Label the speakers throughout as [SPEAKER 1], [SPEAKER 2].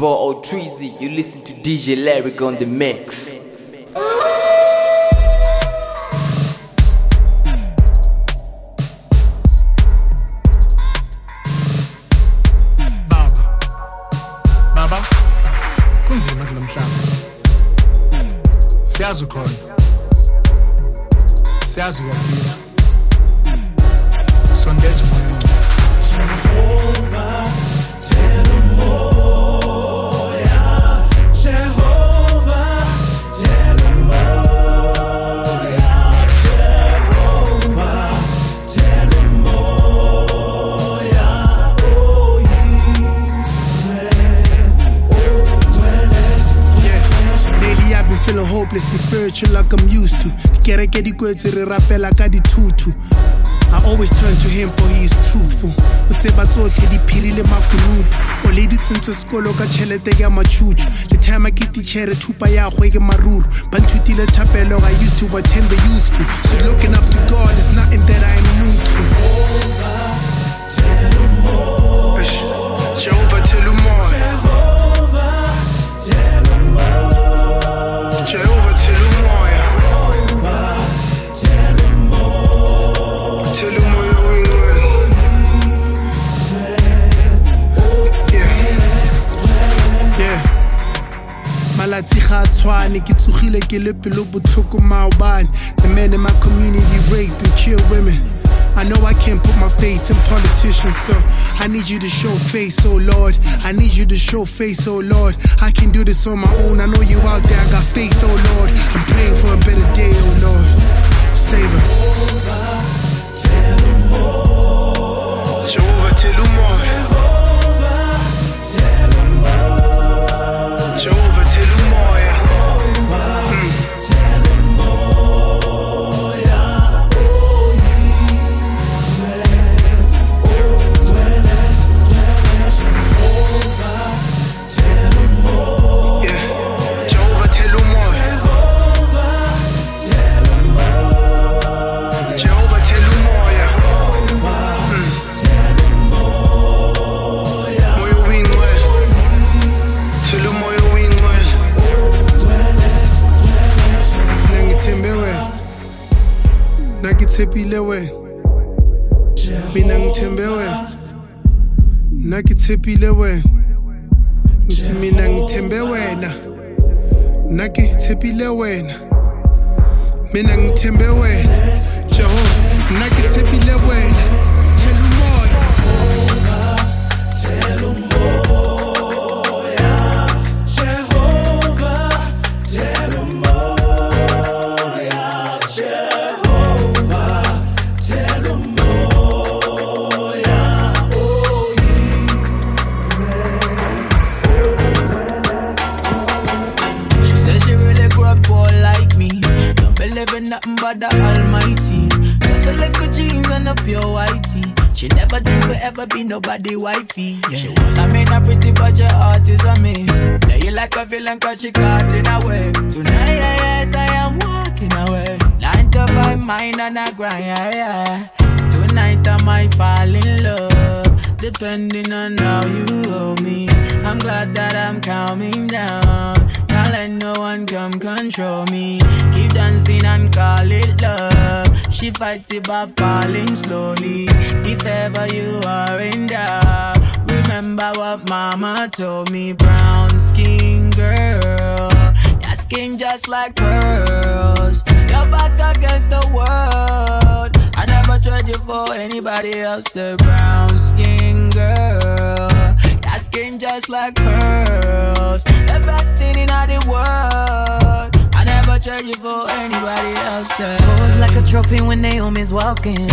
[SPEAKER 1] or Treasy. You listen to DJ Lyric on the mix.
[SPEAKER 2] siyazi ukhona siyazi uyasizwa
[SPEAKER 3] spiritual like I'm used to. Kereke di kwetse re rapela ka ditutu. I always turn to him for he is truthful. O tseba tsohle di phirile makunutu. O le di tsentse sekolo ka tšhelete ya machuchu. Le time ke tichere thupa ya gwe ke maruru. Ba nthutile thapelo I used to attend the youth school. So looking up to God is nothing that I am new to. Jehovah tell umoya. Jehovah tell umoya. Ga a tshwane ke tsogile ke le pelo botlhoko maobane the men in my community rape and kill women I know I can't put my faith in politicians, so I need you to show face, oh Lord. I need you to show face, oh Lord. I can do this on my own. I know you out there. I got faith, oh Lord. I'm praying for a better day, oh Lord. Save us. Jehovah, tell Nakithembile wena. Mina ngithembe wena. Nakithembile wena. Ngithi mina ngithembe wena. Nakithembile wena. Mina ngithembe wena. Jehova, nakithembile wena.
[SPEAKER 4] In nothing but the Almighty. Just a little jeans and a pure whitey. She never dreamed forever be nobody wifey. Yeah. She wanna me not pretty, but your heart is a miss. Play you like a villain, cause she caught in a way. Tonight I am walking away. Nine to five, mine and I grind, yeah, yeah. Tonight I might fall in love. Depending on how you hold me. I'm glad that I'm calming down. Can't let no one come control me. Keep dancing and call it love. She fights it by falling slowly. If ever you are in doubt, remember what mama told me. Brown skin girl, your skin just like pearls. Your back against the world. I never trade you for anybody else. A brown skin girl. Your skin just like pearls. The best thing in all the world. I never trade you for anybody else.
[SPEAKER 5] Pose like a trophy when Naomi's walking.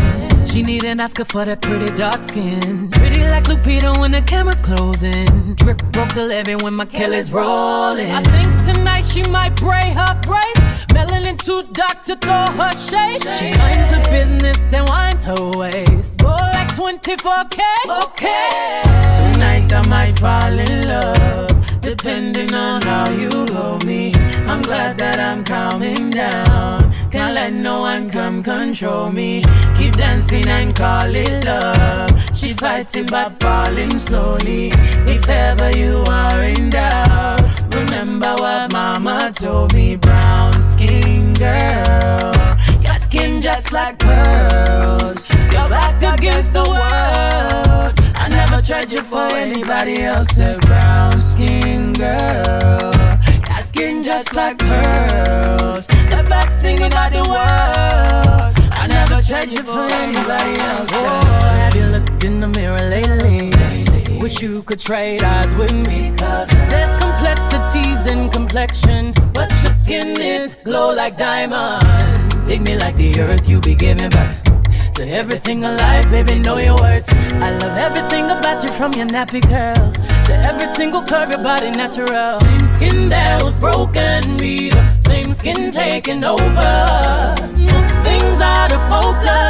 [SPEAKER 5] She need an Oscar for that pretty dark skin. Pretty like Lupita when the camera's closing. Drip broke the levy when my Kelly's rolling. I think tonight she might braid her braids. Melanin too dark to throw her shade. She minds her business at her waist. Like 24K. Okay.
[SPEAKER 4] Tonight I might fall in love, depending on how you hold me. I'm glad that I'm calming down. Can't let no one come control me. Keep dancing and call it love. She fighting but falling slowly. If ever you are in doubt, remember what mama told me. Brown skin girl skin just like pearls. You're backed against the world. I never tried you for anybody else. A brown skin girl. That skin just like pearls. The best thing in the world. I never tried you for anybody else.
[SPEAKER 5] Oh, have you looked in the mirror lately? Wish you could trade eyes with me. Because there's complexities in complexion, but your skin is glow like diamonds. Dig me like the earth, you be giving birth. To everything alive, baby, know your worth. I love everything about you from your nappy curls to every single curve, your body natural. Same skin that was broken, be the same skin taking over. Most things out of focus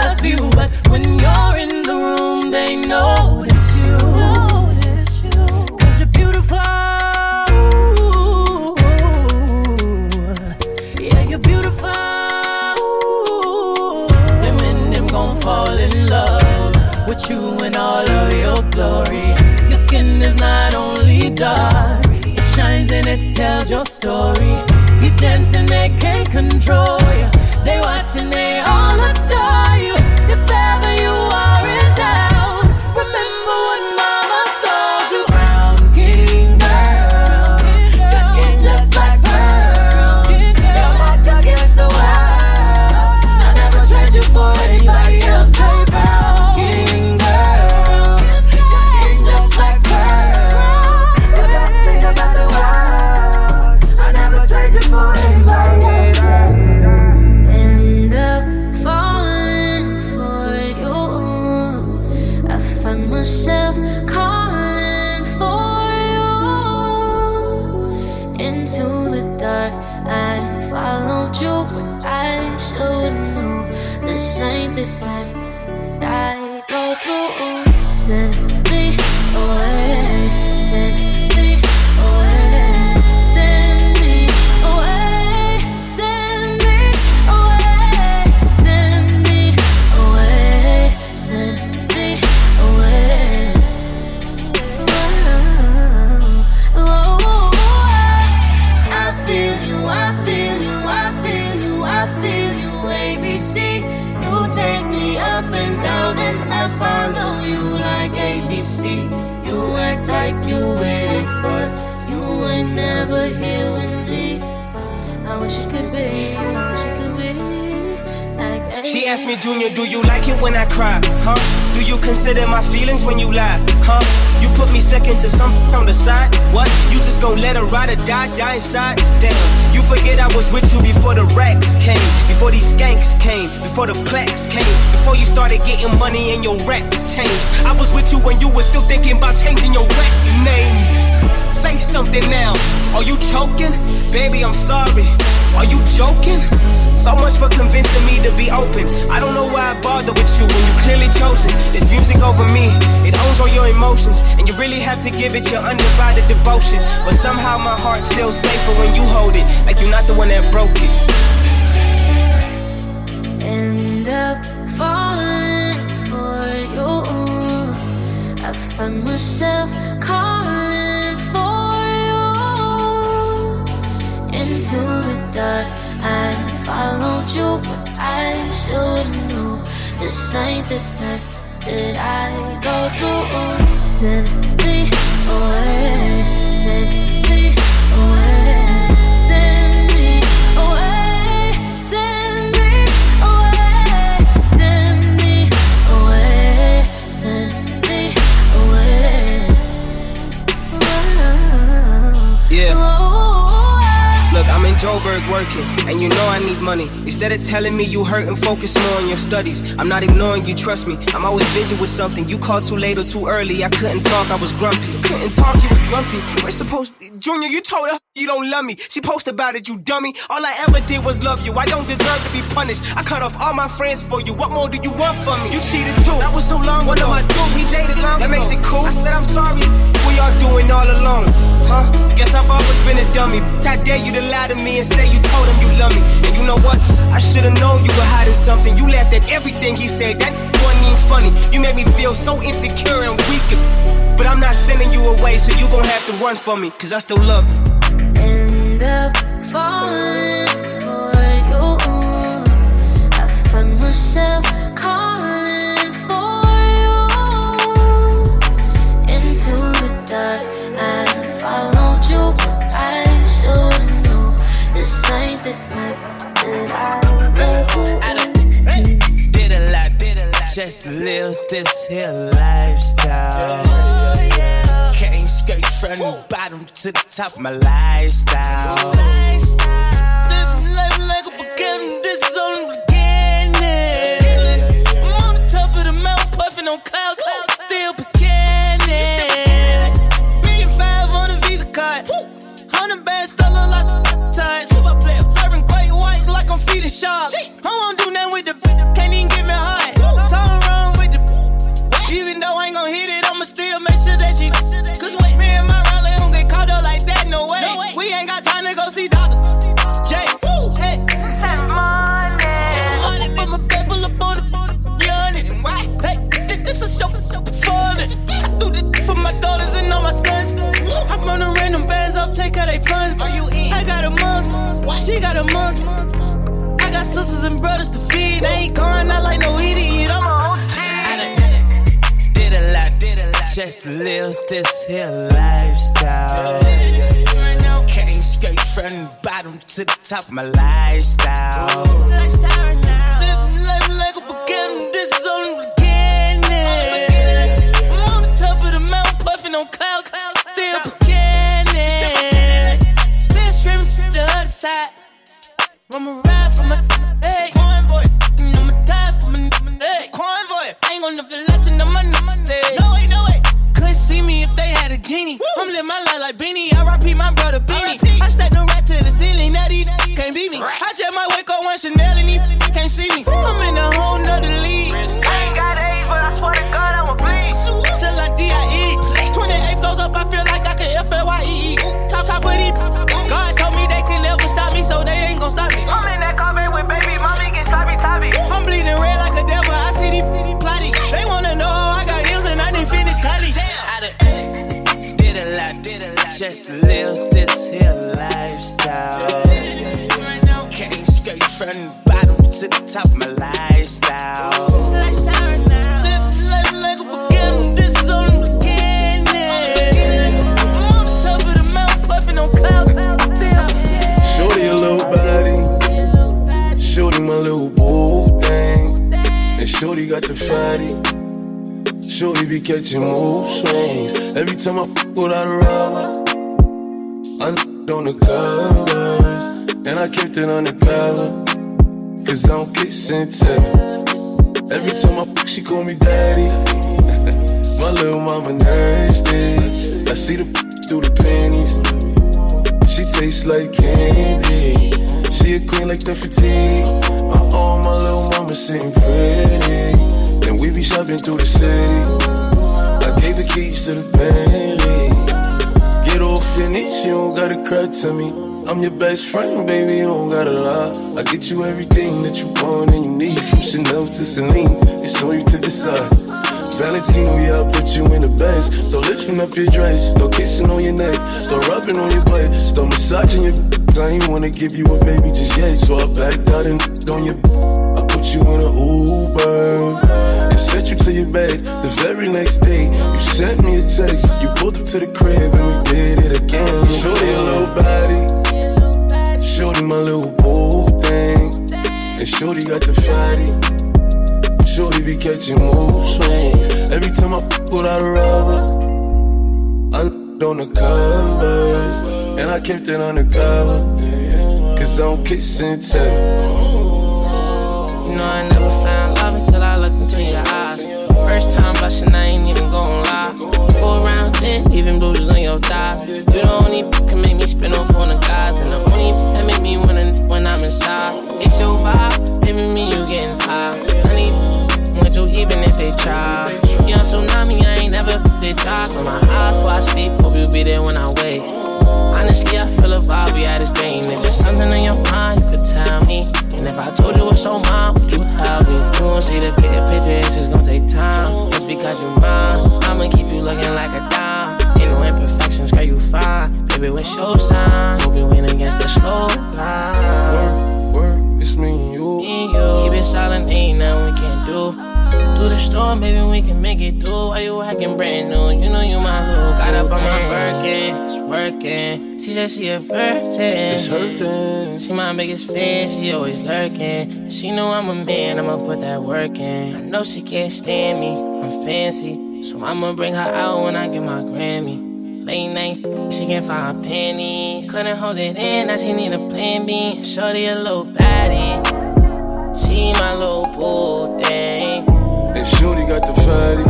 [SPEAKER 6] She asked me, Junior, do you like it when I cry? Huh? Do you consider my feelings when you lie? Huh? You put me second to some on the side? What? You just gon' let her ride or die, die inside? Damn, you forget I was with you before the racks came, before these skanks came, before the plaques came, before you started getting money and your raps changed. I was with you when you were still thinking about changing your rap name. Say something now. Are you choking? Baby, I'm sorry. Are you joking? So much for convincing me to be open. I don't know why I bother with you when you clearly chosen. This music over me, it owns all your emotions, and you really have to give it your undivided devotion. But somehow my heart feels safer when you hold it, like you're not the one that broke it.
[SPEAKER 7] end up falling for you. I find myself calling into the dark. I followed you, but I should know this ain't the time that I go through. Send me away, send me away,
[SPEAKER 6] Joburg working, and you know I need money. Instead of telling me you hurt and focus more on your studies, I'm not ignoring you, trust me. I'm always busy with something. You called too late or too early. I couldn't talk, I was grumpy. Couldn't talk, you were grumpy. We're supposed Junior, you told her you don't love me. She posted about it, you dummy. All I ever did was love you. I don't deserve to be punished. I cut off all my friends for you. What more do you want from me? You cheated too. That was so long What am I doing? We dated long That makes it cool. I said I'm sorry. We are doing all alone. Huh? Guess I've always been a dummy. How dare you to lie to me and say you told him you love me? And you know what? I should've known you were hiding something. You laughed at everything he said. That wasn't even funny. You made me feel so insecure and weak as. But I'm not sending you away, so you gon' have to run from me, cause I still love you
[SPEAKER 7] myself falling for you. I find myself calling for you into the dark. I
[SPEAKER 6] followed you, but I should know this ain't the type. that I will. Did a lot, did a just live this here lifestyle. Done Woo. bottom to the top, my lifestyle. Life, life like a beginning. here lifestyle. Can't straight from the bottom to the top my lifestyle. just live this here lifestyle. Came straight from the bottom to the top of my lifestyle.
[SPEAKER 8] Shorty a little body, shorty my little boo thing, and shorty got the fatty. Shorty be catching moves swings. Every time I fuck with out rubber on the covers, and I kept it on the cover. Cause I don't kissing tell. Every time I fuck, she call me daddy. My little mama nasty. I see the through the panties. She tastes like candy. She a queen like the fatigue oh, uh, my little mama sitting pretty. And we be shopping through the city. I gave the keys to the Bentley your niche, you don't gotta cry to me. I'm your best friend, baby, you don't gotta lie. I get you everything that you want and you need, from Chanel to Celine. It's on you to decide. Valentino, yeah, I put you in the best. So lifting up your dress, start kissing on your neck, start rubbing on your butt, start massaging your. I ain't wanna give you a baby just yet, so I backed out and on your. I put you in a Uber sent you to your bed. The very next day, you sent me a text. You pulled up to the crib and we did it again. Shorty your little body, shorty my little boo thing, and shorty got the fatty. Shorty be catching moves, swings. Every time I pull out a rubber, I on the covers, and I kept it undercover. Cause I'm kissing tell.
[SPEAKER 9] You know I never on, baby, we can make it through. Why you acting brand new? You know you my little Got up on my Birkin, it's working. She said she a virgin.
[SPEAKER 8] It's hurting.
[SPEAKER 9] She my biggest fan, she always lurking. She know I'm a man, I'ma put that work in. I know she can't stand me, I'm fancy. So I'ma bring her out when I get my Grammy. Late night, she can find her panties. Couldn't hold it in, now she need a plan B. Shorty a little baddie. She my little boo thing.
[SPEAKER 8] And Shorty got the fatty.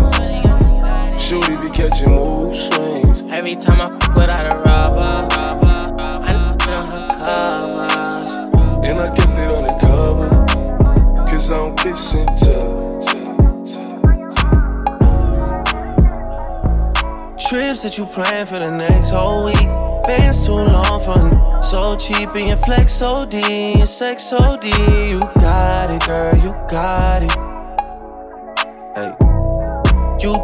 [SPEAKER 8] Shorty be catching mood swings.
[SPEAKER 9] Every time I fuck without a rubber, I know on her covers.
[SPEAKER 8] And I kept it undercover. Cause I don't kiss and tell.
[SPEAKER 10] Trips that you plan for the next whole week. Bands too long for so cheap and your flex OD, your sex OD. You got it, girl, you got it.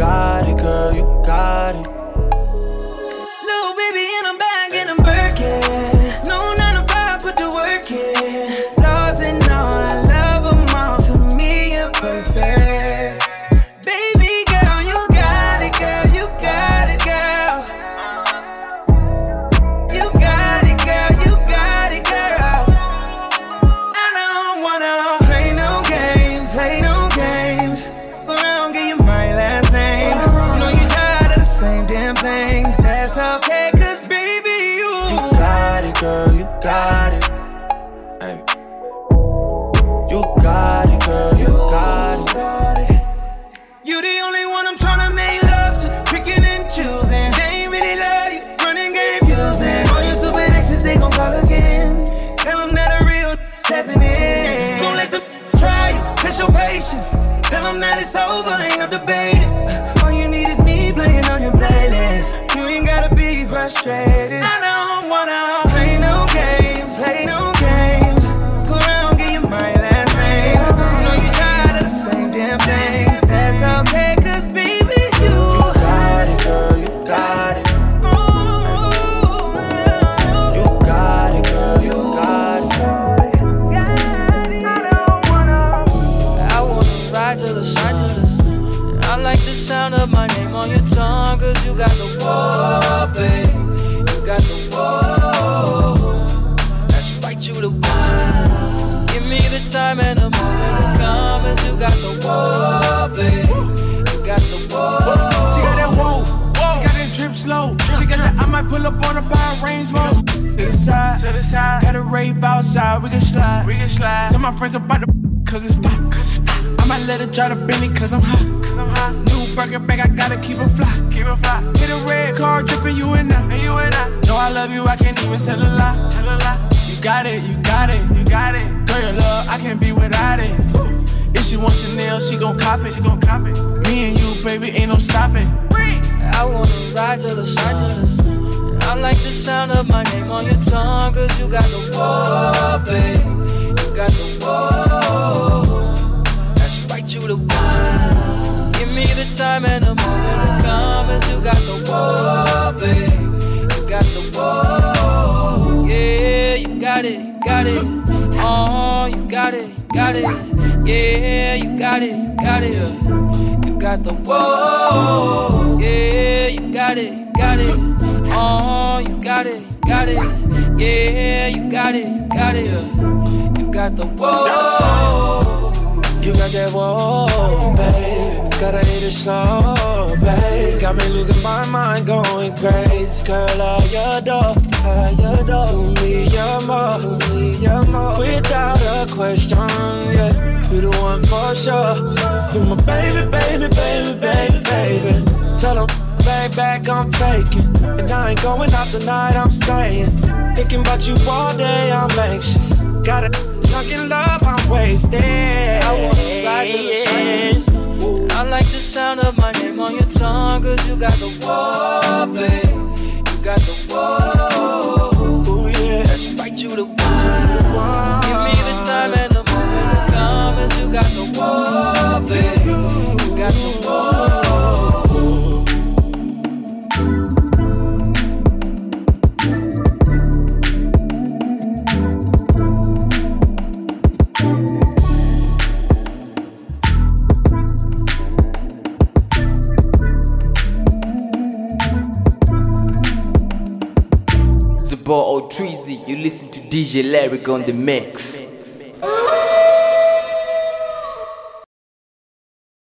[SPEAKER 10] Got it, girl, you got it.
[SPEAKER 11] That it's over, ain't no debating. All you need is me playing on your playlist. You ain't gotta be frustrated. I don't wanna
[SPEAKER 10] got
[SPEAKER 12] the whoa, babe. You got the whoa. That's right, you the one. Give me the time and the moment to come, as you got the whoa, babe. You got the whoa.
[SPEAKER 13] She got that whoa, she got that drip slow. She got that I might pull up on her by range road. To the side, to the side. Got a rave outside, we can slide. We can slide. Tell my friends about the cause it's fly. I might let her drive the Bentley cause I'm hot. New burger bag, I gotta keep it fly. Keep it fly. Hit a red car, dripping you in there. And you in there. Know I love you, I can't even tell a lie. Tell a lie. You got it, you got it, you got it. Girl, your love, I can't be without it. If she wants Chanel, she gon' cop it. She gon' cop it. Me and you, baby, ain't no stopping.
[SPEAKER 12] I wanna ride to the sun to the sun. I like the sound of my name on your tongue, cause you got the whoa, babe. You got the whoa. Right, you the one. Give me the time and the moment to come, as you got the whoa, babe. You got the whoa. Yeah, you got it, got it. Oh, you got it, got it. Yeah, you got it, got it. You got the whoa. Yeah, you got it, got it. Oh, you got it, got it. Yeah, you got it, got it. You got the whoa.
[SPEAKER 10] Got that whoa, babe. Gotta hit it slow, babe. Got me losing my mind, going crazy. Girl, I adore, I adore. You need your more, you need your more. Without a question, yeah. You the one for sure. You're my baby, baby, baby, baby, baby. Tell them, back, back, I'm taking. And I ain't going out tonight, I'm staying. Thinking about you all day, I'm anxious. Got in love, I'm wasted.
[SPEAKER 12] I wanna ride to the sun. I like the sound of my name on your tongue, cause you got the whoa, babe. You got the
[SPEAKER 1] boy DJ Lyric on the mix.